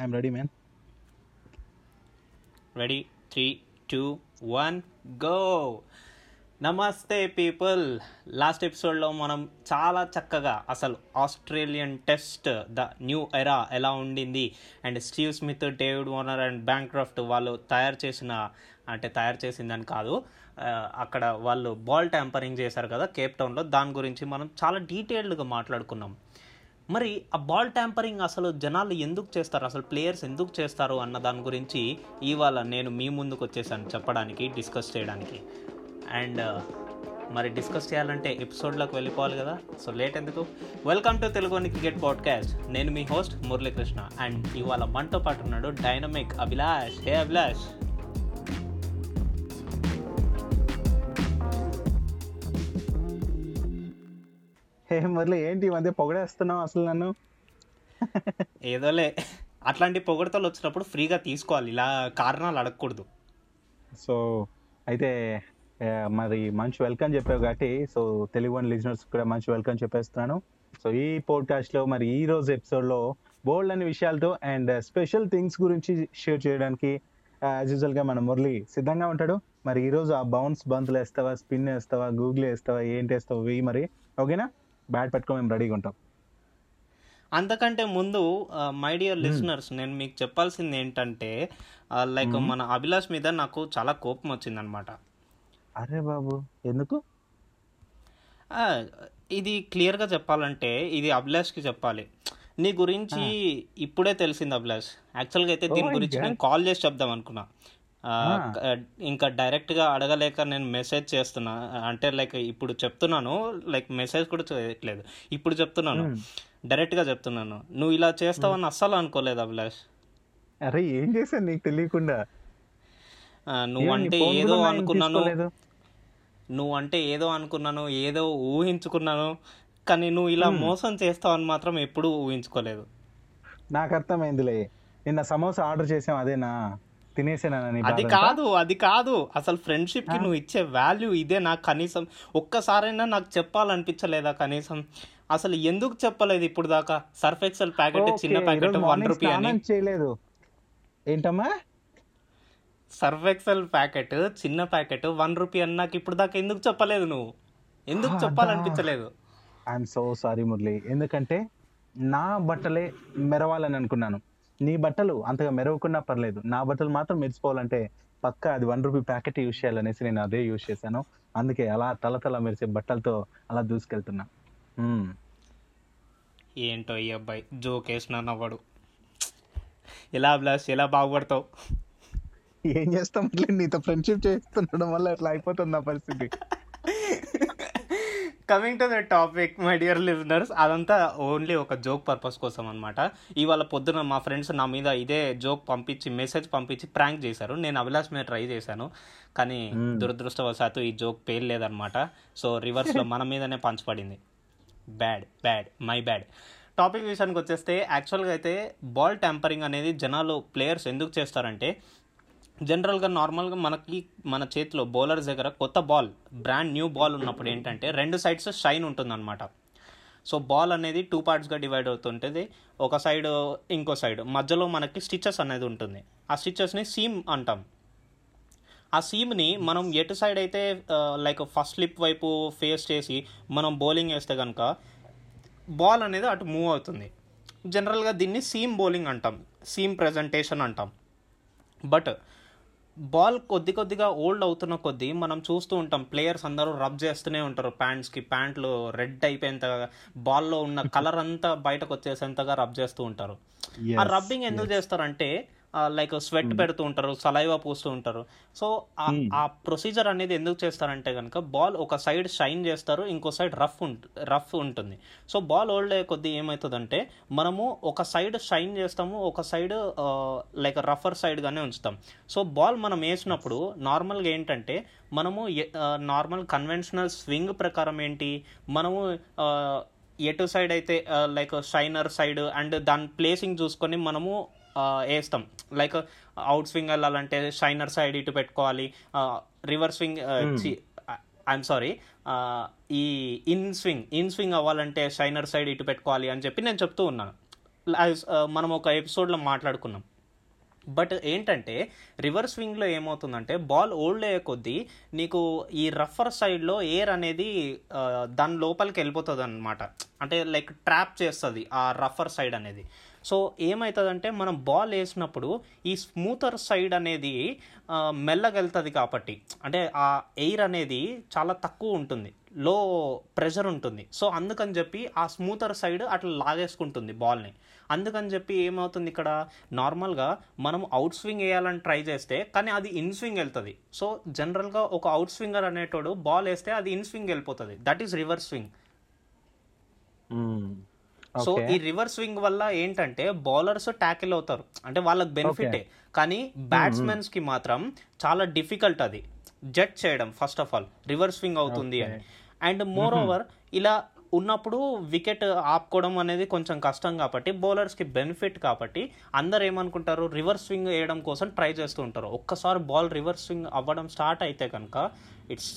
I'm ready man ready three two one go నమస్తే people last ఎపిసోడ్లో మనం చాలా చక్కగా అసలు Australian test the new era ఎలా ఉండింది? And Steve Smith David Warner and Bancroft వాళ్ళు తయారు చేసిన అంటే తయారు చేసిందని కాదు అక్కడ వాళ్ళు బాల్ ట్యాంపరింగ్ చేశారు కదా కేప్ టౌన్లో దాని గురించి మనం చాలా డీటెయిల్డ్గా మాట్లాడుకున్నాం. మరి ఆ బాల్ ట్యాంపరింగ్ అసలు జనాలు ఎందుకు చేస్తారు? అసలు ప్లేయర్స్ ఎందుకు చేస్తారు? అన్న దాని గురించి ఇవాళ నేను మీ ముందుకు వచ్చేసాను చెప్పడానికి డిస్కస్ చేయడానికి. అండ్ uh, మరి డిస్కస్ చేయాలంటే ఎపిసోడ్లోకి వెళ్ళిపోవాలి కదా? సో లేట్ ఎందుకు? వెల్కమ్ టు తెలుగుని క్రికెట్ పాడ్కాస్ట్ నేను మీ హోస్ట్ మురళీకృష్ణ. అండ్ ఇవాళ మనతో పాటు ఉన్నాడు డైనమిక్ అభిలాష్ హే అభిలాష్ మురళి ఏంటి ఈ మధ్య పొగడేస్తున్నావు అసలు నన్ను? ఏదోలే. అట్లాంటి పొగడతలు వచ్చినప్పుడు ఫ్రీగా తీసుకోవాలి ఇలా కారణాలు అడగకూడదు. సో అయితే మరి మంచి వెల్కమ్ చెప్పావు కాబట్టి సో తెలుగు వన్ లిజనర్స్ కూడా మంచి వెల్కమ్ చెప్పేస్తున్నాను. సో ఈ podcast లో మరి ఈ రోజు ఎపిసోడ్లో బోల్డ్ అనే విషయాలతో అండ్ స్పెషల్ థింగ్స్ గురించి షేర్ చేయడానికి యాజ్ యూజువల్గా మన మురళి సిద్ధంగా ఉంటాడు. మరి ఈ రోజు ఆ బౌన్స్ బంతులు వేస్తావా స్పిన్ వేస్తావా గూగుల్ వేస్తావా ఏంటి వేస్తావా వెయ్యి మరి. ఓకేనా? బ్యాట్ పట్టుకొని మేము రెడీగా ఉంటాం. అంతకంటే ముందు మై డియర్ లిసనర్స్ నేను మీకు చెప్పాల్సింది ఏంటంటే లైక్ మన అభిలాష్ మీద నాకు చాలా కోపం వచ్చిందనమాట అరే బాబు ఎందుకు? ఇది క్లియర్గా చెప్పాలంటే ఇది అభిలాష్కి చెప్పాలి. నీ గురించి ఇప్పుడే తెలిసింది అభిలాష్. యాక్చువల్గా అయితే దీని Oh గురించి. నేను కాల్ చేసి చెప్దాం అనుకున్నా. ఇంకా డైరెక్ట్గా అడగలేక నేను మెసేజ్ చేస్తున్నా. అంటే లైక్ ఇప్పుడు చెప్తున్నాను లైక్ మెసేజ్ కూడా చేయట్లేదు. ఇప్పుడు చెప్తున్నాను. డైరెక్ట్గా చెప్తున్నాను. నువ్వు ఇలా చేస్తావని అస్సలు అనుకోలేదు అభిలాష్. అరే ఏం చేశాను నీకు తెలియకుండా? నువ్వు అంటే ఏదో అనుకున్నాను? నువ్వు అంటే ఏదో అనుకున్నాను ఏదో ఊహించుకున్నాను. కానీ నువ్వు ఇలా మోసం చేస్తావని మాత్రం ఎప్పుడూ ఊహించుకోలేదు. నాకు అర్థమైందిలే. నిన్న సమోసా ఆర్డర్ చేసాం అదేనా? తినేసానా నీ అది కాదు అది కాదు. అసలు ఫ్రెండ్షిప్కి నువ్వు ఇచ్చే వాల్యూ ఇదే నాకు కనీసం. ఒక్కసారైనా నాకు చెప్పాలనిపించలేదా కనీసం? అసలు ఎందుకు చెప్పలేదు ఇప్పుడు దాకా? సర్ఫ్ ఎక్సెల్ ప్యాకెట్ చిన్న ప్యాకెట్ వన్ రూపీ అని. చేయలేదు. ఏంటమ్మా? సర్ఫ్ ఎక్సెల్ ప్యాకెట్ చిన్న ప్యాకెట్ వన్ రూపీ అని నాకు ఇప్పుడు దాకా ఎందుకు చెప్పలేదు నువ్వు? ఎందుకు. చెప్పాలనిపించలేదు? I'm so sorry Murali. ఎందుకంటే నా బట్టలే మెరవాలని అనుకున్నాను. నీ బట్టలు అంతగా మెరవకున్నా పర్లేదు. నా బట్టలు మాత్రం మెరిసిపోవాలంటే పక్కా అది వన్ రూపీ ప్యాకెట్ యూజ్ చేయాలనేసి నేను అదే యూజ్ చేశాను. అందుకే అలా తల తల మెరిసే బట్టలతో అలా దూసుకెళ్తున్నా. ఏంటో ఈ అబ్బాయి? జోక్ వేసిన నవ్వడు. ఎలా బ్లాస్ ఎలా బాగుపడతావు? ఏం చేస్తాం? నీతో ఫ్రెండ్షిప్ చేస్తుండడం వల్ల అట్లా అయిపోతుంది నా పరిస్థితి. Coming to the topic my dear listeners అదంతా ఓన్లీ ఒక జోక్ పర్పస్ కోసం అనమాట ఇవాళ పొద్దున మా ఫ్రెండ్స్ నా మీద ఇదే జోక్ పంపించి మెసేజ్ పంపించి ప్రాంక్ చేశారు. నేను అభిలాష్ మీద ట్రై చేశాను. కానీ దురదృష్టవశాత్తు ఈ జోక్ పేర్లేదనమాట సో రివర్స్లో మన మీదనే పంచబడింది bad bad my bad topic విషయానికి వచ్చేస్తే యాక్చువల్గా అయితే బాల్ ట్యాంపరింగ్ అనేది జనాలు ప్లేయర్స్ ఎందుకు చేస్తారంటే జనరల్గా నార్మల్గా మనకి మన చేతిలో బౌలర్స్ దగ్గర కొత్త బాల్ బ్రాండ్ న్యూ బాల్ ఉన్నప్పుడు ఏంటంటే రెండు సైడ్స్ షైన్ ఉంటుందన్నమాట. సో బాల్ అనేది టూ పార్ట్స్గా డివైడ్ అవుతుంటుంది. ఒక సైడ్ ఇంకో సైడ్ మధ్యలో మనకి స్టిచెస్ అనేది ఉంటుంది. ఆ స్టిచెస్ని సీమ్ అంటాం. ఆ సీమ్ని మనం ఎటు సైడ్ అయితే లైక్ ఫస్ట్ స్లిప్ వైపు ఫేస్ చేసి మనం బౌలింగ్ వేస్తే కనుక బాల్ అనేది అటు మూవ్ అవుతుంది. జనరల్గా దీన్ని సీమ్ బౌలింగ్ అంటాం. సీమ్ ప్రజెంటేషన్ అంటాం. బట్ బాల్ కొద్ది కొద్దిగా ఓల్డ్ అవుతున్న కొద్దీ మనం చూస్తూ ఉంటాం. ప్లేయర్స్ అందరూ రబ్ చేస్తూనే ఉంటారు. ప్యాంట్స్కి ప్యాంట్లు రెడ్ అయిపోయేంత బాల్లో ఉన్న కలర్ అంతా బయటకు వచ్చేసేంతగా రబ్ చేస్తూ ఉంటారు. ఆ రబ్బింగ్ ఎందుకు చేస్తారంటే లైక్ స్వెట్ పెడుతూ ఉంటారు సలైవా పూస్తూ ఉంటారు. సో ఆ ప్రొసీజర్ అనేది ఎందుకు చేస్తారంటే కనుక బాల్ ఒక సైడ్ షైన్ చేస్తారు ఇంకో సైడ్ రఫ్ రఫ్ ఉంటుంది. సో బాల్ ఓల్డ్ అయ్యే కొద్దీ ఏమవుతుందంటే మనము ఒక సైడ్ షైన్ చేస్తాము ఒక సైడ్ లైక్ రఫర్ సైడ్గానే ఉంచుతాం. సో బాల్ మనం వేసినప్పుడు నార్మల్గా ఏంటంటే మనము నార్మల్ కన్వెన్షనల్ స్వింగ్ ప్రకారం ఏంటి మనము ఎటు సైడ్ అయితే లైక్ షైనర్ సైడ్ అండ్ దాని ప్లేసింగ్ చూసుకొని మనము వేస్తాం. లైక్ అవుట్ స్వింగ్ వెళ్ళాలంటే షైనర్ సైడ్ ఇటు పెట్టుకోవాలి. రివర్స్ స్వింగ్ ఐఎమ్ సారీ ఈ ఇన్ స్వింగ్ ఇన్ స్వింగ్ అవ్వాలంటే షైనర్ సైడ్ ఇటు పెట్టుకోవాలి అని చెప్పి నేను చెప్తూ ఉన్నాను. మనం ఒక ఎపిసోడ్లో మాట్లాడుకున్నాం. బట్ ఏంటంటే రివర్స్ స్వింగ్లో ఏమవుతుందంటే బాల్ ఓల్డ్ అయ్యే కొద్దీ నీకు ఈ రఫర్ సైడ్లో ఎయిర్ అనేది దాని లోపలికి వెళ్ళిపోతుంది అనమాట అంటే లైక్ ట్రాప్ చేస్తుంది ఆ రఫర్ సైడ్ అనేది. సో ఏమవుతుందంటే మనం బాల్ వేసినప్పుడు ఈ స్మూతర్ సైడ్ అనేది మెల్లగెళ్తుంది కాబట్టి. అంటే ఆ ఎయిర్ అనేది చాలా తక్కువ ఉంటుంది. లో ప్రెషర్ ఉంటుంది. సో అందుకని చెప్పి ఆ స్మూతర్ సైడ్ అట్లా లాగేసుకుంటుంది బాల్ని. అందుకని చెప్పి ఏమవుతుంది ఇక్కడ? నార్మల్గా మనం అవుట్ స్వింగ్ వేయాలని ట్రై చేస్తే కానీ అది ఇన్ స్వింగ్ వెళ్తుంది. సో జనరల్గా ఒక అవుట్ స్వింగర్ అనేటోడు బాల్ వేస్తే అది ఇన్ స్వింగ్ వెళ్ళిపోతుంది. That is reverse swing. So ఈ రివర్స్ స్వింగ్ వల్ల ఏంటంటే బౌలర్స్ ట్యాకిల్ అవుతారు. అంటే వాళ్ళకి బెనిఫిటే. కానీ బ్యాట్స్మెన్స్కి మాత్రం చాలా డిఫికల్ట్ అది. జడ్జ్ చేయడం first of all. Reverse swing అవుతుంది అని. అండ్ మోర్ ఓవర్ ఇలా ఉన్నప్పుడు వికెట్ ఆపుకోవడం అనేది కొంచెం కష్టం కాబట్టి బౌలర్స్కి బెనిఫిట్ కాబట్టి అందరు ఏమనుకుంటారు? రివర్స్ స్వింగ్ వేయడం కోసం ట్రై చేస్తూ ఉంటారు. ఒక్కసారి బాల్ రివర్స్ స్వింగ్ అవ్వడం స్టార్ట్ అయితే కనుక it's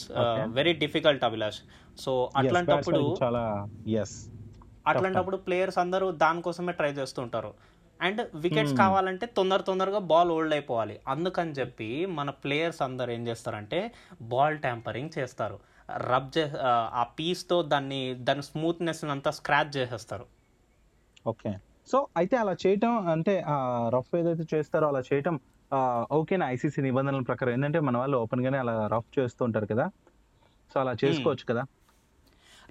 very difficult Abhilash. So అట్లాంటప్పుడు చాలా ఎస్ అట్లాంటప్పుడు ప్లేయర్స్ అందరూ దానికోసమే ట్రై చేస్తుంటారు. అండ్ వికెట్స్ కావాలంటే తొందర తొందరగా బాల్ ఓల్డ్ అయిపోవాలి. అందుకని చెప్పి మన ప్లేయర్స్ అందరు ఏం చేస్తారంటే బాల్ ట్యాంపరింగ్ చేస్తారు. రబ్ చే ఆ పీస్తో దాన్ని దాని స్మూత్నెస్ అంతా స్క్రాచ్ చేసేస్తారు. ఓకే. సో అయితే అలా చేయటం అంటే రఫ్ ఏదైతే చేస్తారో అలా చేయటం ఓకేనా ఐసీసీ నిబంధనల ప్రకారం. ఏంటంటే మన వాళ్ళు ఓపెన్ గానే అలా రఫ్ చేస్తూ ఉంటారు కదా. సో అలా చేసుకోవచ్చు కదా.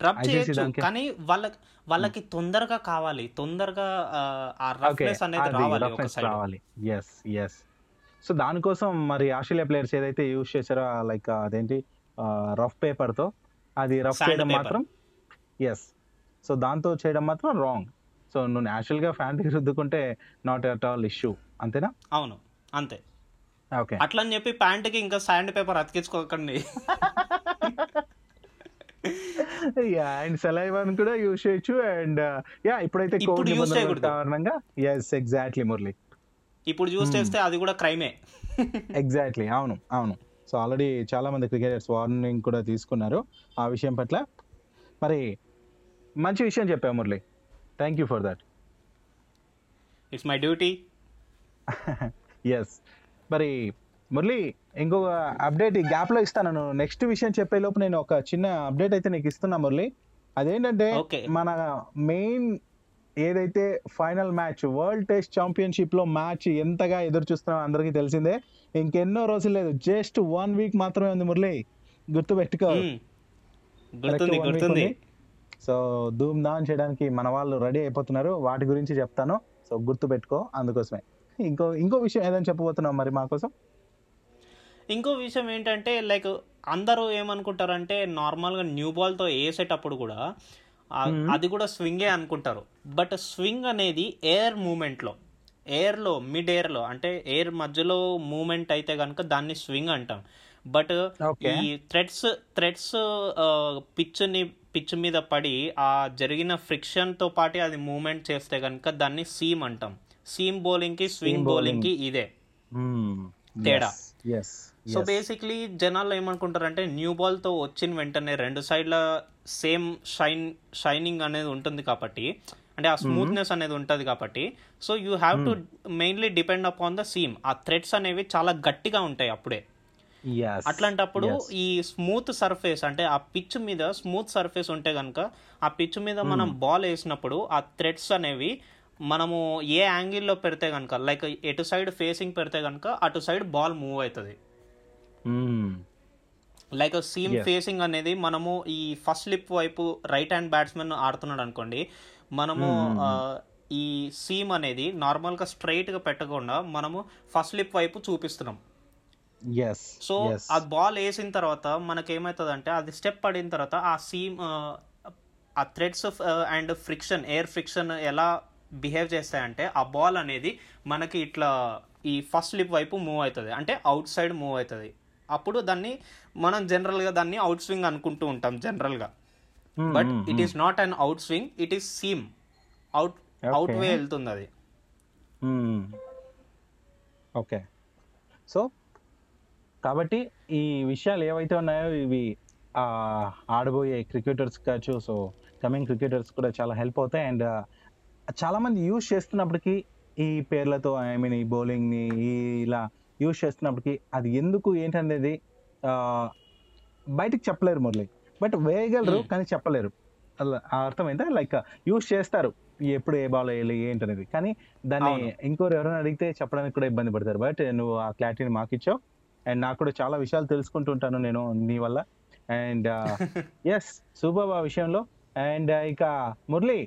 రబ్ చేయొచ్చు కానీ వాళ్ళకి వాళ్ళకి తొందరగా కావాలి. తొందరగా ఆ, రఫ్నెస్ అనేది రావాలి ఒక సైడ్ రావాలి. ఎస్ ఎస్ సో దానికోసం మరి ఆస్ట్రేలియా ప్లేయర్స్ ఏదైతే యూజ్ చేశారో లైక్ అదేంటి? రఫ్ పేపర్తో అది రఫ్ చేయడం. మాత్రం ఎస్ సో దాంతో చేయడం మాత్రం రాంగ్ సో నువ్వు నేచురల్గా ఫ్యాంట్కి రుద్దుకుంటే నాట్ అట్ ఆల్ ఇష్యూ అంతేనా? అవును. అంతే. ఓకే అట్లని చెప్పి ప్యాంట్కి ఇంకా శాండ్ పేపర్ అతికించుకోకండి. యా అండ్ సెలైవన్ కూడా యూజ్ చేయొచ్చు అండ్ యా ఇప్పుడైతే ఇప్పుడు కోవిడ్ నిబంధనల. కారణంగా ఎస్ ఎగ్జాక్ట్లీ మురళి ఇప్పుడు యూస్ చేస్తే అది కూడా క్రైమే ఎగ్జాక్ట్లీ అవును అవును. సో ఆల్రెడీ చాలా మంది క్రికెటర్స్ వార్నింగ్ కూడా తీసుకున్నారు ఆ విషయం పట్ల. మరి మంచి విషయం చెప్పావు Murali thank you for that it's my duty yes మరి మురళి ఇంకొక అప్డేట్ ఈ గ్యాప్లో ఇస్తాను నెక్స్ట్ విషయం చెప్పే లోపు నేను ఒక చిన్న అప్డేట్ అయితే నీకు ఇస్తున్నా మురళి. అదేంటంటే. మన మెయిన్ ఏదైతే ఫైనల్ మ్యాచ్ వరల్డ్ టెస్ట్ ఛాంపియన్షిప్లో మ్యాచ్ ఎంతగా ఎదురు చూస్తున్నాం అందరికీ తెలిసిందే. ఇంకెన్నో రోజులు లేదు. జస్ట్ వన్ వీక్ మాత్రమే ఉంది మురళి. గుర్తు పెట్టుకో. సో ధూమ్ ధామ్ చేయడానికి మన వాళ్ళు రెడీ అయిపోతున్నారు. వాటి గురించి చెప్తాను. సో గుర్తు పెట్టుకో అందుకోసమే. ఇంకో ఇంకో విషయం ఏదైనా చెప్పబోతున్నావు మరి మా కోసం? ఇంకో విషయం ఏంటంటే లైక్ అందరూ ఏమనుకుంటారంటే నార్మల్గా న్యూ బాల్తో వేసేటప్పుడు కూడా అది కూడా స్వింగే అనుకుంటారు. బట్ స్వింగ్ అనేది ఎయిర్ మూమెంట్లో ఎయిర్లో మిడ్ ఎయిర్లో అంటే ఎయిర్ మధ్యలో మూమెంట్ అయితే కనుక దాన్ని స్వింగ్ అంటాం. బట్. ఈ థ్రెడ్స్ థ్రెడ్స్ పిచ్ని పిచ్ మీద పడి ఆ జరిగిన ఫ్రిక్షన్తో పాటు అది మూమెంట్ చేస్తే కనుక దాన్ని సీమ్ అంటాం. సీమ్ బౌలింగ్కి స్వింగ్ బౌలింగ్కి ఇదే. తేడా. సో బేసిక్లీ జనాలు ఏమనుకుంటారంటే న్యూ బాల్తో వచ్చిన వెంటనే రెండు సైడ్ల సేమ్ షైన్ షైనింగ్ అనేది ఉంటుంది కాబట్టి అంటే ఆ స్మూత్నెస్ అనేది ఉంటుంది కాబట్టి so you have to mainly depend upon the seam ఆ థ్రెడ్స్ అనేవి చాలా గట్టిగా ఉంటాయి అప్పుడే. అట్లాంటప్పుడు ఈ స్మూత్ సర్ఫేస్ అంటే ఆ పిచ్ మీద స్మూత్ సర్ఫేస్ ఉంటే కనుక ఆ పిచ్ మీద మనం బాల్ వేసినప్పుడు ఆ థ్రెడ్స్ అనేవి మనము ఏ యాంగిల్లో పెడితే కనుక లైక్ ఎటు సైడ్ ఫేసింగ్ పెడితే కనుక అటు సైడ్ బాల్ మూవ్ అవుతుంది. Like seam. ఫేసింగ్ అనేది మనము ఈ ఫస్ట్ స్లిప్ వైపు రైట్ హ్యాండ్ బ్యాట్స్మెన్ ఆడుతున్నాడు అనుకోండి మనము ఆ, ఈ సీమ్ అనేది నార్మల్గా స్ట్రైట్గా పెట్టకుండా మనము ఫస్ట్ స్లిప్ వైపు చూపిస్తున్నాం. సో ఆ బాల్ వేసిన తర్వాత మనకి ఏమవుతుంది అంటే అది స్టెప్ పడిన తర్వాత ఆ సీమ్ ఆ threads and friction air friction ఎలా బిహేవ్ చేస్తాయంటే ఆ బాల్ అనేది మనకి ఇట్లా ఈ ఫస్ట్ స్లిప్ వైపు మూవ్ అవుతుంది. అంటే అవుట్ సైడ్ మూవ్ అవుతుంది. అప్పుడు దాన్ని మనం జనరల్గా దాన్ని అవుట్ స్వింగ్ అనుకుంటూ ఉంటాం జనరల్గా but it is not an out swing it is seam out out way వెళ్తుంది అది. ఓకే సో కాబట్టి ఈ విషయాలు ఏవైతే ఉన్నాయో ఇవి ఆడబోయే క్రికెటర్స్ కావచ్చు సో కమింగ్ క్రికెటర్స్ కూడా చాలా హెల్ప్ అవుతాయి. అండ్ చాలా మంది యూజ్ చేస్తున్నప్పటికీ ఈ పేర్లతో ఐ మీన్ ఈ బౌలింగ్ని ఈ ఇలా యూజ్ చేస్తున్నప్పటికీ అది ఎందుకు ఏంటనేది ఆ, బయటికి చెప్పలేరు మురళి. బట్ వేయగలరు. కానీ చెప్పలేరు. అర్థమైందా? లైక్ యూజ్ చేస్తారు. ఎప్పుడు ఏ బాల్ వేయాలి ఏంటనేది. కానీ దాన్ని. ఇంకోరు ఎవరైనా అడిగితే చెప్పడానికి కూడా ఇబ్బంది పడతారు. బట్ నువ్వు ఆ క్లారిటీని మాకు ఇచ్చావు. అండ్ నాకు కూడా చాలా విషయాలు తెలుసుకుంటుంటాను నేను నీ వల్ల. అండ్ ఎస్ సూపర్ ఆ విషయంలో. అండ్ ఇక మురళి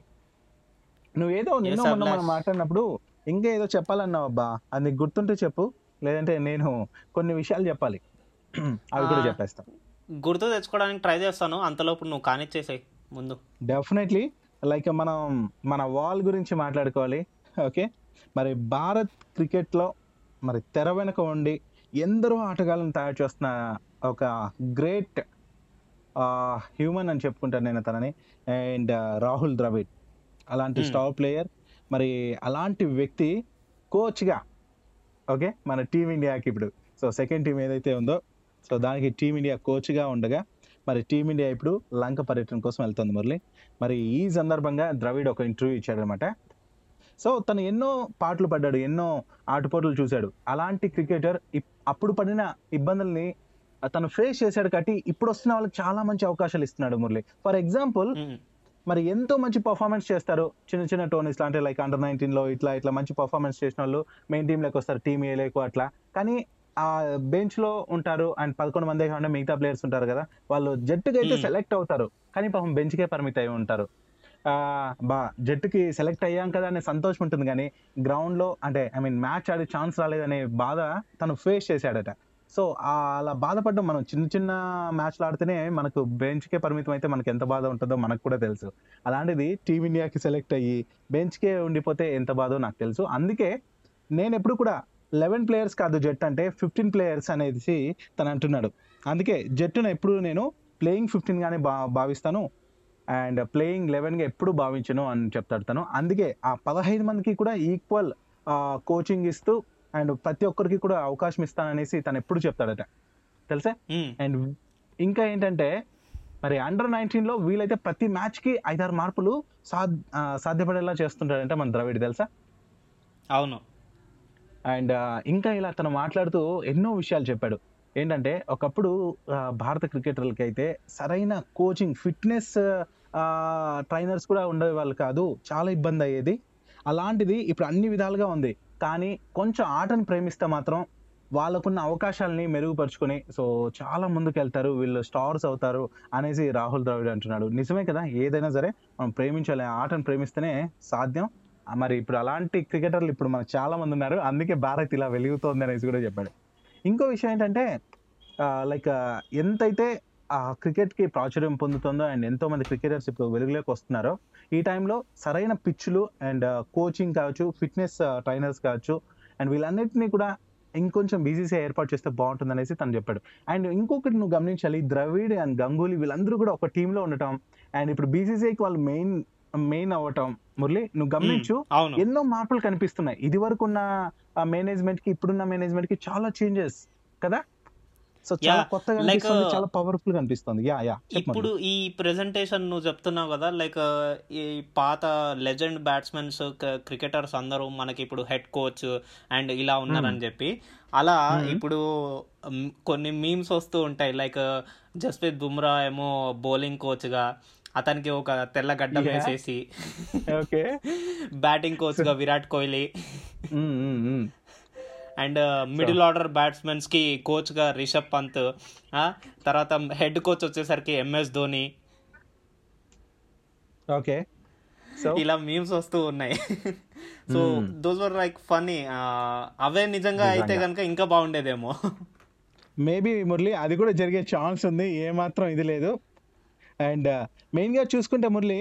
నువ్వేదో నిన్న మొన్న మనం. మాట్లాడినప్పుడు ఇంకా ఏదో చెప్పాలన్నావు అబ్బా అది గుర్తుంటే చెప్పు. లేదంటే నేను కొన్ని విషయాలు చెప్పాలి. అవి కూడా. చెప్పేస్తాను గుర్తు తెచ్చుకోవడానికి ట్రై చేస్తాను. అంతలోపు నువ్వు కానిచ్చేసాయి ముందు. డెఫినెట్లీ లైక్ మనం మన వాల్ గురించి మాట్లాడుకోవాలి. ఓకే మరి భారత్ క్రికెట్లో మరి తెర వెనుక ఉండి ఎందరో ఆటగాళ్ళని తయారు చేస్తున్న ఒక గ్రేట్ హ్యూమన్ అని చెప్పుకుంటాను నేను తనని. అండ్ రాహుల్ ద్రవిడ్. అలాంటి Hmm. స్టార్ ప్లేయర్ మరి అలాంటి వ్యక్తి కోచ్గా ఓకే మన టీమిండియాకి ఇప్పుడు. సో సెకండ్ టీం ఏదైతే ఉందో సో దానికి టీమిండియా కోచ్గా ఉండగా మరి టీమిండియా ఇప్పుడు లంక పర్యటన కోసం వెళ్తుంది మురళి. మరి ఈ సందర్భంగా ద్రవిడ్ ఒక ఇంటర్వ్యూ ఇచ్చాడనమాట. సో తను ఎన్నో పాటలు పడ్డాడు ఎన్నో ఆటపోటలు చూశాడు. అలాంటి క్రికెటర్ అప్పుడు పడిన ఇబ్బందుల్ని తను ఫేస్ చేశాడు కాబట్టి ఇప్పుడు వస్తున్న వాళ్ళకి చాలా మంచి అవకాశాలు ఇస్తున్నాడు మురళి. ఫర్ ఎగ్జాంపుల్ మరి ఎంతో మంచి పర్ఫార్మెన్స్ చేస్తారు. చిన్న చిన్న టోర్నీస్ అంటే లైక్ అండర్ నైన్టీన్లో ఇట్లా ఇట్లా మంచి పర్ఫార్మెన్స్ చేసిన వాళ్ళు మెయిన్ టీమ్లోకి వస్తారు టీమ్ ఏ లేకు అట్లా. కానీ ఆ బెంచ్లో ఉంటారు అండ్ పదకొండు మంది కాకుండా మిగతా ప్లేయర్స్ ఉంటారు కదా వాళ్ళు జట్టుకి అయితే Hmm. సెలెక్ట్ అవుతారు. కానీ పాపం బెంచ్ కే పరిమిత అయి ఉంటారు. బా జట్టుకి సెలెక్ట్ అయ్యాం కదా అనే సంతోషం ఉంటుంది కానీ గ్రౌండ్లో అంటే ఐ మీన్ మ్యాచ్ ఆడే ఛాన్స్ రాలేదనే బాధ తను ఫేస్ చేశాడట. సో అలా బాధపడడం మనం చిన్న చిన్న మ్యాచ్లు ఆడితేనే మనకు బెంచ్కే పరిమితం అయితే మనకు ఎంత బాధ ఉంటుందో మనకు కూడా తెలుసు. అలాంటిది టీమిండియాకి సెలెక్ట్ అయ్యి బెంచ్కే ఉండిపోతే ఎంత బాధో నాకు తెలుసు. అందుకే నేను ఎప్పుడు కూడా లెవెన్ ప్లేయర్స్ కాదు జట్ అంటే ఫిఫ్టీన్ ప్లేయర్స్ అనేసి తను అంటున్నాడు. అందుకే జట్టును ఎప్పుడు నేను ప్లేయింగ్ ఫిఫ్టీన్గానే బా భావిస్తాను. అండ్ ప్లేయింగ్ లెవెన్గా ఎప్పుడు భావించను అని చెప్తాడు తను. అందుకే ఆ పదహైదు మందికి కూడా ఈక్వల్ కోచింగ్ ఇస్తూ అండ్ ప్రతి ఒక్కరికి కూడా అవకాశం ఇస్తాననేసి తను ఎప్పుడు చెప్తాడట. తెలుసా? అండ్ ఇంకా ఏంటంటే మరి అండర్ నైన్టీన్లో వీలైతే ప్రతి మ్యాచ్కి ఐదారు మార్పులు సాధ్ సాధ్యపడేలా చేస్తుంటాడంటే మన ద్రవిడ్ తెలుసా? అవును. అండ్ ఇంకా ఇలా తను మాట్లాడుతూ ఎన్నో విషయాలు చెప్పాడు. ఏంటంటే ఒకప్పుడు భారత క్రికెటర్లకి అయితే సరైన కోచింగ్ ఫిట్నెస్ ట్రైనర్స్ కూడా ఉండేవాళ్ళు కాదు. చాలా ఇబ్బంది అయ్యేది. అలాంటిది ఇప్పుడు అన్ని విధాలుగా ఉంది. కానీ కొంచెం ఆటను ప్రేమిస్తే మాత్రం వాళ్ళకున్న అవకాశాలని మెరుగుపరుచుకొని సో చాలా ముందుకు వెళ్తారు వీళ్ళు స్టార్స్ అవుతారు అనేసి రాహుల్ ద్రవిడ్ అంటున్నాడు. నిజమే కదా? ఏదైనా సరే మనం ప్రేమించాలి ఆటను ప్రేమిస్తేనే సాధ్యం. మరి ఇప్పుడు అలాంటి క్రికెటర్లు ఇప్పుడు మనకు చాలా మంది ఉన్నారు అందుకే భారత్ ఇలా వెలుగుతోంది అనేసి కూడా చెప్పాడు. ఇంకో విషయం ఏంటంటే లైక్ ఎంతైతే ఆ క్రికెట్కి ప్రాచుర్యం పొందుతుందో అండ్ ఎంతో మంది క్రికెటర్స్ ఇప్పుడు వెలుగులోకి వస్తున్నారో ఈ టైంలో సరైన పిచ్లు అండ్ కోచింగ్ కావచ్చు ఫిట్నెస్ ట్రైనర్స్ కావచ్చు అండ్ వీళ్ళన్నిటినీ కూడా ఇంకొంచెం బీసీసీ ఏర్పాటు చేస్తే బాగుంటుంది అనేసి తను చెప్పాడు. అండ్ ఇంకొకటి నువ్వు గమనించాలి ద్రవిడ్ అండ్ గంగూలీ వీళ్ళందరూ కూడా ఒక టీంలో ఉండటం అండ్ ఇప్పుడు బీసీసీకి వాళ్ళు మెయిన్ మెయిన్ అవ్వటం. మురళి నువ్వు గమనించు ఎన్నో మార్పులు కనిపిస్తున్నాయి. ఇది వరకు ఉన్న మేనేజ్మెంట్కి ఇప్పుడున్న మేనేజ్మెంట్కి చాలా చేంజెస్ కదా? సో చాలా కొత్తగా కనిపిస్తుంది uh, చాలా పవర్ఫుల్ కనిపిస్తుంది యా యా ఇప్పుడు ఈ ప్రెజెంటేషన్ నువ్వు చెప్తున్నావు కదా లైక్ ఈ పాత లెజెండ్ బ్యాట్స్మెన్స్ క్రికెటర్స్ అందరూ మనకి ఇప్పుడు హెడ్ కోచ్ అండ్ ఇలా ఉన్నారని చెప్పి. అలా Hmm. ఇప్పుడు మ్, కొన్ని మీమ్స్ వస్తూ ఉంటాయి లైక్ జస్ప్రీత్ బుమ్రా ఏమో బౌలింగ్ కోచ్గా అతనికి ఒక తెల్ల గడ్డం. వేసేసి. ఓకే బ్యాటింగ్ కోచ్గా Virat Kohli. And middle order బ్యాట్స్మెన్స్కి కోచ్గా రిషబ్ పంత్ ఆ, తర్వాత హెడ్ కోచ్ వచ్చేసరికి ఎంఎస్ ధోని. ఓకే సో ఇలా మీమ్స్ వస్తూ ఉన్నాయి. So. Those were like funny అవే నిజంగా అయితే. కనుక ఇంకా బాగుండేదేమో. మేబీ మురళి అది కూడా జరిగే ఛాన్స్ ఉంది. ఏ మాత్రం ఇది లేదు. అండ్ మెయిన్గా చూసుకుంటే మురళి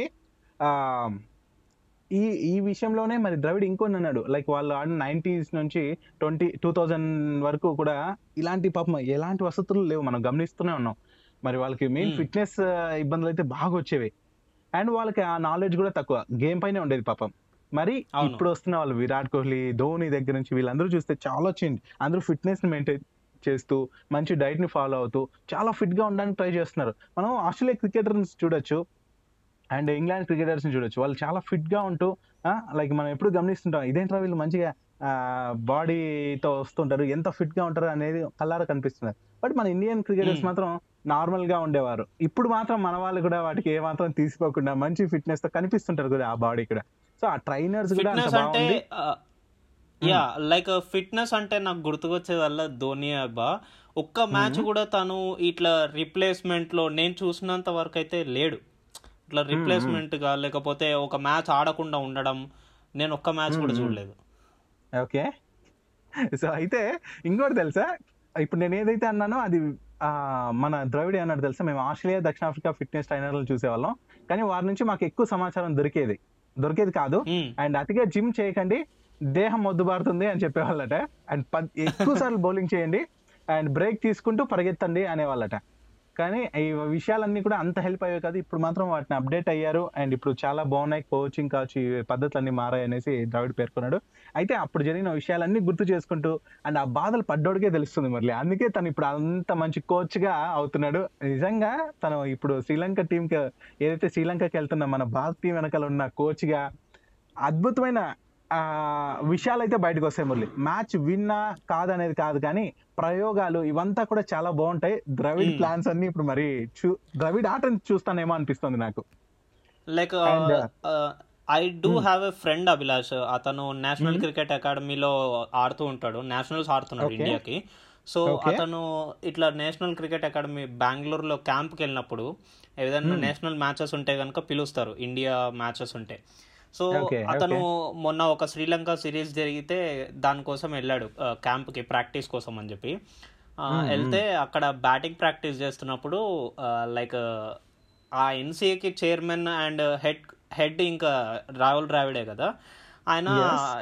ఈ ఈ విషయంలోనే మరి ద్రవిడ్ ఇంకొని అన్నాడు. లైక్ వాళ్ళు ఆడిన నైన్టీస్ నుంచి ట్వంటీ టూ థౌజండ్ వరకు కూడా ఇలాంటి పాపం ఎలాంటి వసతులు లేవు. మనం గమనిస్తూనే ఉన్నాం. మరి వాళ్ళకి మెయిన్. ఫిట్నెస్ ఇబ్బందులు అయితే బాగా వచ్చేవి. అండ్ వాళ్ళకి ఆ నాలెడ్జ్ కూడా తక్కువ. గేమ్ పైనే ఉండేది పాపం. మరి. ఇప్పుడు వస్తున్న వాళ్ళు విరాట్ కోహ్లీ ధోని దగ్గర నుంచి వీళ్ళందరూ చూస్తే చాలా చేంజ్ అందరూ ఫిట్నెస్ని మెయింటైన్ చేస్తూ మంచి డైట్ని ఫాలో అవుతూ చాలా ఫిట్గా ఉండడానికి ట్రై చేస్తున్నారు. మనం ఆస్ట్రేలియా క్రికెటర్స్ చూడొచ్చు. అండ్ ఇంగ్లాండ్ క్రికెటర్స్ని చూడొచ్చు. వాళ్ళు చాలా ఫిట్గా ఉంటూ లైక్ మనం ఎప్పుడు గమనిస్తుంటాం ఇదేంట్రా వీళ్ళు మంచిగా బాడీతో వస్తుంటారు ఎంత ఫిట్గా ఉంటారు అనేది కల్లారా కనిపిస్తున్నారు. బట్ మన ఇండియన్ క్రికెటర్స్. మాత్రం నార్మల్గా ఉండేవారు. ఇప్పుడు మాత్రం మన వాళ్ళు కూడా వాటికి ఏ మాత్రం తీసుకోకుండా మంచి ఫిట్నెస్తో కనిపిస్తుంటారు కూడా ఆ బాడీ కూడా. సో ఆ ట్రైనర్స్ కూడా అంత బాగుంది యా లైక్ ఫిట్నెస్ అంటే నాకు గుర్తుకొచ్చేదల్లా ధోని అబ్బా. ఒక్క మ్యాచ్ కూడా తను ఇట్లా రిప్లేస్మెంట్లో నేను చూసినంత వరకు అయితే లేడు. ఇట్లా రిప్లేస్మెంట్గా లేకపోతే ఒక మ్యాచ్ ఆడకుండా ఉండడం నేను ఒక్క మ్యాచ్ కూడా చూడలేదు. ఓకే. సో అయితే ఇంకోటి తెలుసా? ఇప్పుడు నేను ఏదైతే అన్నానో అది మన ద్రవిడ్ అన్నాడు తెలుసా? మేము ఆస్ట్రేలియా దక్షిణాఫ్రికా ఫిట్నెస్ ట్రైనర్లు చూసేవాళ్ళం. కానీ వారి నుంచి మాకు ఎక్కువ సమాచారం దొరికేది. దొరికేది కాదు. అండ్ అతిగా జిమ్ చేయకండి దేహం మొద్దుబారుతుంది అని చెప్పేవాళ్ళట. అండ్ ఎక్కువ సార్లు బౌలింగ్ చేయండి అండ్ బ్రేక్ తీసుకుంటూ పరిగెత్తండి అనేవాళ్ళట. కానీ ఈ విషయాలన్నీ కూడా అంత హెల్ప్ అయ్యాయి కాదు. ఇప్పుడు మాత్రం వాటిని అప్డేట్ అయ్యారు. అండ్ ఇప్పుడు చాలా బాగున్నాయి. కోచింగ్ కావచ్చు ఈ పద్ధతులన్నీ మారాయి అనేసి ద్రావిడ్ పేర్కొన్నాడు. అయితే అప్పుడు జరిగిన విషయాలన్నీ గుర్తు చేసుకుంటూ అండ్ ఆ బాధలు పడ్డోడికే తెలుస్తుంది మరి అందుకే తను ఇప్పుడు అంత మంచి కోచ్గా అవుతున్నాడు. నిజంగా తను ఇప్పుడు శ్రీలంక టీంకి ఏదైతే శ్రీలంకకి వెళ్తున్న మన భారత్ టీం వెనకాల ఉన్న కోచ్గా అద్భుతమైన విషయాలు అయితే బయటకు వస్తాయి మురళి మ్యాచ్ విన్నా కాదనేది కాదు కానీ ప్రయోగాలు ఇవంతా కూడా చాలా బాగుంటాయి. ద్రవిడ్. ప్లాన్స్ అన్ని ఇప్పుడు మరి చూ ద్రవిడ్ ఆటను చూస్తానేమో అనిపిస్తుంది నాకు. Like I do have a friend Abhilash. అతను నేషనల్ క్రికెట్ అకాడమీలో ఆడుతూ ఉంటాడు. నేషనల్స్ ఆడుతున్నాడు. ఇండియాకి. సో. అతను ఇట్లా నేషనల్ క్రికెట్ అకాడమీ బెంగళూరులో క్యాంప్కి వెళ్ళినప్పుడు ఏదైనా నేషనల్ మ్యాచెస్ ఉంటే కనుక పిలుస్తారు. ఇండియా మ్యాచెస్ ఉంటే. సో అతను మొన్న ఒక శ్రీలంక సిరీస్ జరిగితే దానికోసం వెళ్ళాడు క్యాంప్కి ప్రాక్టీస్ కోసం అని చెప్పి. వెళ్తే అక్కడ బ్యాటింగ్ ప్రాక్టీస్ చేస్తున్నప్పుడు లైక్ ఆ ఎన్సీఏకి చైర్మన్ అండ్ హెడ్ హెడ్ ఇంకా రాహుల్ ద్రావిడే కదా. ఆయన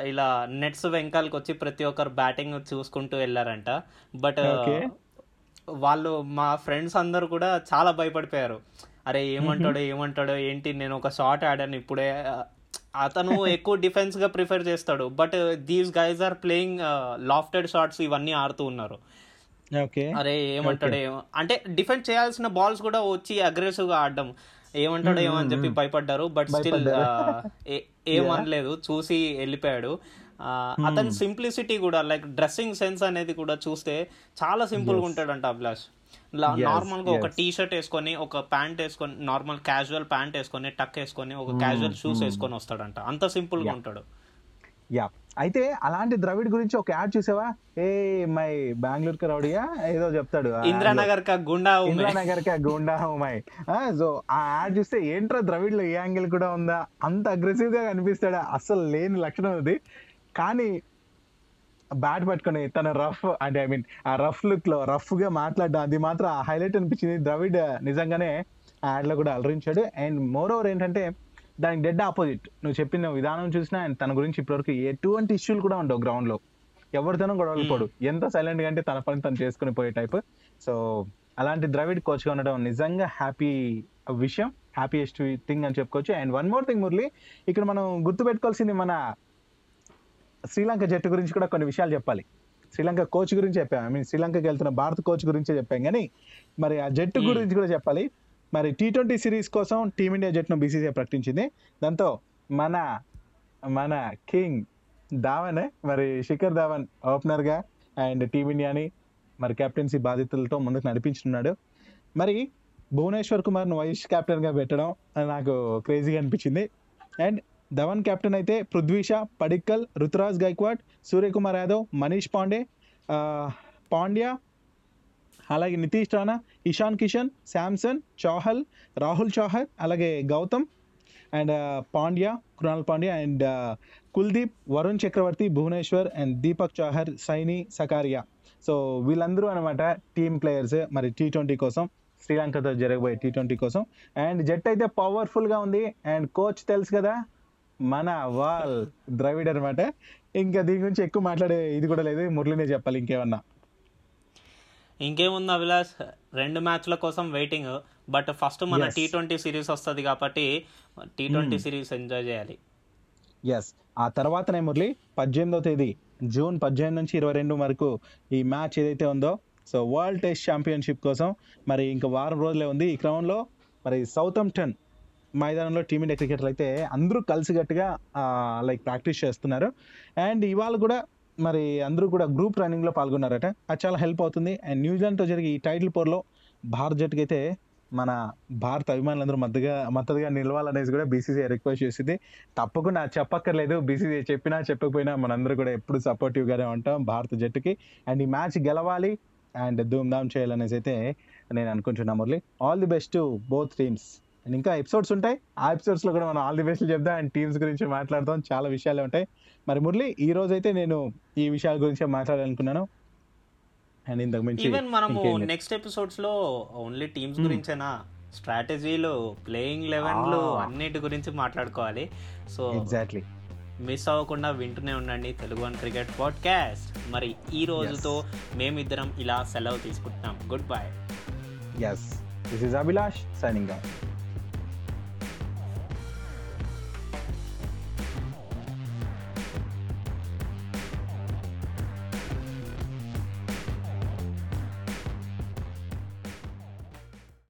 ఇలా నెట్స్ వెంకాలకి వచ్చి ప్రతి ఒక్కరు బ్యాటింగ్ చూసుకుంటూ వెళ్ళారంట. బట్. వాళ్ళు మా ఫ్రెండ్స్ అందరు కూడా చాలా భయపడిపోయారు. అరే ఏమంటాడో ఏమంటాడో ఏంటి నేను ఒక షాట్ ఆడాను ఇప్పుడే అతను ఎక్కువ డిఫెన్స్గా ప్రిఫర్ చేస్తాడు. But these guys are playing lofted shots ఇవన్నీ ఆడుతూ ఉన్నారు. ఓకే. అరే ఏమంటాడో ఏమో. అంటే డిఫెండ్ చేయాల్సిన బాల్స్ కూడా వచ్చి అగ్రెసివ్గా ఆడడం. ఏమంటాడో ఏమో అని చెప్పి భయపడ్డారు. బట్ స్టిల్ ఏమనలేదు చూసి వెళ్ళిపోయాడు. ఆ, అతని సింప్లిసిటీ కూడా లైక్ డ్రెస్సింగ్ సెన్స్ అనేది కూడా చూస్తే చాలా సింపుల్గా ఉంటాడంట అభిలాష్. నార్మల్గా ఒక టీ షర్ట్ వేసుకొని ఒక ప్యాంట్ వేసుకొని నార్మల్ క్యాజువల్ ప్యాంట్ వేసుకొని టక్ వేసుకొని ఒక క్యాజువల్ షూస్ వేసుకొని వస్తాడంట. అంత సింపుల్గా ఉంటాడు. యా అయితే అలాంటి ద్రవిడ్ గురించి ఒక యాడ్ చూసావా? ఏ మై బెంగళూరుకి రౌడియా? ఏదో చెప్తాడు. ఇంద్రానగర్ కా గుండా. ఇంద్రానగర్ కా గుండా మై సో ఆ యాడ్ చూస్తే ఏంట్రా ద్రవిడ్లో ఏ యాంగిల్ కూడా ఉందా? అంత అగ్రెసివ్గా కనిపిస్తాడా? అసలు లేని లక్షణం అది. కానీ బ్యాట్ పట్టుకొని తన రఫ్ అంటే ఐ మీన్ ఆ రఫ్ లుక్లో రఫ్గా మాట్లాడడం అది మాత్రం హైలైట్ అనిపించింది. ద్రవిడ్ నిజంగానే ఆ యాడ్లో కూడా అలరించాడు. అండ్ మోర్ ఓవర్ ఏంటంటే దానికి డెడ్ ఆపోజిట్ నువ్వు చెప్పిన విధానం చూసినా అండ్ తన గురించి ఇప్పటివరకు ఎటువంటి ఇష్యూలు కూడా ఉండవు గ్రౌండ్లో. ఎవరితోనూ గొడవలు పోడు. ఎంత సైలెంట్గా అంటే తన పని తను చేసుకుని పోయే టైప్ సో అలాంటి ద్రవిడ్ కోచ్గా ఉండడం నిజంగా హ్యాపీ విషయం హ్యాపీయెస్ట్ థింగ్ అని చెప్పుకోవచ్చు. And one more thing Murali. ఇక్కడ మనం గుర్తుపెట్టుకోవాల్సింది మన శ్రీలంక జట్టు గురించి కూడా కొన్ని విషయాలు చెప్పాలి. శ్రీలంక కోచ్ గురించి చెప్పాం. ఐ మీన్ శ్రీలంకకి వెళ్తున్న భారత కోచ్ గురించే చెప్పాం. కానీ మరి ఆ జట్టు Hmm. గురించి కూడా చెప్పాలి. మరి టీ ట్వంటీ సిరీస్ కోసం టీమిండియా జట్టును బీసీసీఐ ప్రకటించింది. దాంతో మన మన కింగ్ ధావన్ మరి శిఖర్ ధావన్ ఓపెనర్గా అండ్ టీమిండియాని మరి కెప్టెన్సీ బాధ్యతలతో ముందుకు నడిపించున్నాడు మరి భువనేశ్వర్ కుమార్ను వైస్ కెప్టెన్గా పెట్టడం నాకు క్రేజీగా అనిపించింది. అండ్ ధవన్ కెప్టెన్ అయితే పృథ్వీష పడిక్కల్ రుతురాజ్ గైక్వాడ్ సూర్యకుమార్ యాదవ్ మనీష్ పాండే పాండ్యా అలాగే నితీష్ రాణా ఇషాన్ కిషన్ శాంసన్ చౌహల్ రాహుల్ చౌహర్ అలాగే Gautam and Pandya Krunal Pandya and Kuldeep Varun Chakravarthy Bhuvneshwar and Deepak Chahar Saini Sakariya. So వీళ్ళందరూ అనమాట టీమ్ ప్లేయర్స్ మరి టీ ట్వంటీ కోసం శ్రీలంకతో జరగబోయే టీ ట్వంటీ కోసం. అండ్ జట్ అయితే పవర్ఫుల్గా ఉంది అండ్ కోచ్ తెలుసు కదా మన వాల్ ద్రవిడ్ అనమాట ఇంకా దీని గురించి ఎక్కువ మాట్లాడే ఇది కూడా లేదు. మురళినే చెప్పాలి ఇంకేమన్నా. ఇంకేముంది అభిలాష్? రెండు మ్యాచ్ల కోసం వెయిటింగ్ బట్ ఫస్ట్ మన. టీ ట్వంటీ సిరీస్ వస్తుంది కాబట్టి టీ ట్వంటీ సిరీస్ ఎంజాయ్ చేయాలి. ఎస్ ఆ తర్వాతనే మురళి పద్దెనిమిదో తేదీ జూన్ పద్దెనిమిది నుంచి ఇరవై రెండు వరకు ఈ మ్యాచ్ ఏదైతే ఉందో సో వరల్డ్ టెస్ట్ ఛాంపియన్షిప్ కోసం మరి ఇంకా వారం రోజులే ఉంది ఈ క్రమంలో. మరి సౌతంప్టన్ మైదానంలో టీమిండియా క్రికెటర్లు అయితే అందరూ కలిసికట్టుగా లైక్ ప్రాక్టీస్ చేస్తున్నారు. అండ్ ఇవాళ కూడా మరి అందరూ కూడా గ్రూప్ రన్నింగ్లో పాల్గొన్నారట. అది చాలా హెల్ప్ అవుతుంది. అండ్ న్యూజిలాండ్తో జరిగే ఈ టైటిల్ పోర్లో భారత్ జట్టుకి అయితే మన భారత అభిమానులందరూ మద్దతుగా మద్దతుగా నిలవాలనేసి కూడా బీసీసీఐ రిక్వెస్ట్ చేసింది. తప్పకుండా చెప్పక్కర్లేదు. బీసీసీఐ చెప్పినా చెప్పకపోయినా మనందరూ కూడా ఎప్పుడు సపోర్టివ్గానే ఉంటాం భారత జట్టుకి. అండ్ ఈ మ్యాచ్ గెలవాలి అండ్ ధూమ్ధామ్ చేయాలనేసి అయితే నేను అనుకుంటున్నా Murali. All the best both teams and ఇంకా ఎపిసోడ్స్ ఉంటాయి. ఆ ఎపిసోడ్స్లో కూడా మనం ఆల్ ది బెస్ట్ చెప్దాం అండ్ టీమ్స్ గురించి మాట్లాడదాం. చాలా విషయాలు ఉంటాయి. మరి మురళి ఈ రోజు అయితే నేను ఈ విషయాల గురించి మాట్లాడాలనుకున్నాను. అండ్ ఇంతకు మించి ఈవెన్ మనము. నెక్స్ట్ ఎపిసోడ్స్లో ఓన్లీ టీమ్స్ Hmm. గురించేనా? స్ట్రాటజీలు ప్లేయింగ్ లెవెన్లు. అన్నిటి గురించి మాట్లాడుకోవాలి. సో ఎగ్జాక్ట్లీ మిస్ అవ్వకుండా వింటూనే ఉండండి తెలుగు వన్ క్రికెట్ పాడ్కాస్ట్ మరి ఈ రోజుతో మేమిద్దరం ఇలా సెలవు తీసుకుంటున్నాం. Good bye yes this is Abhilash signing out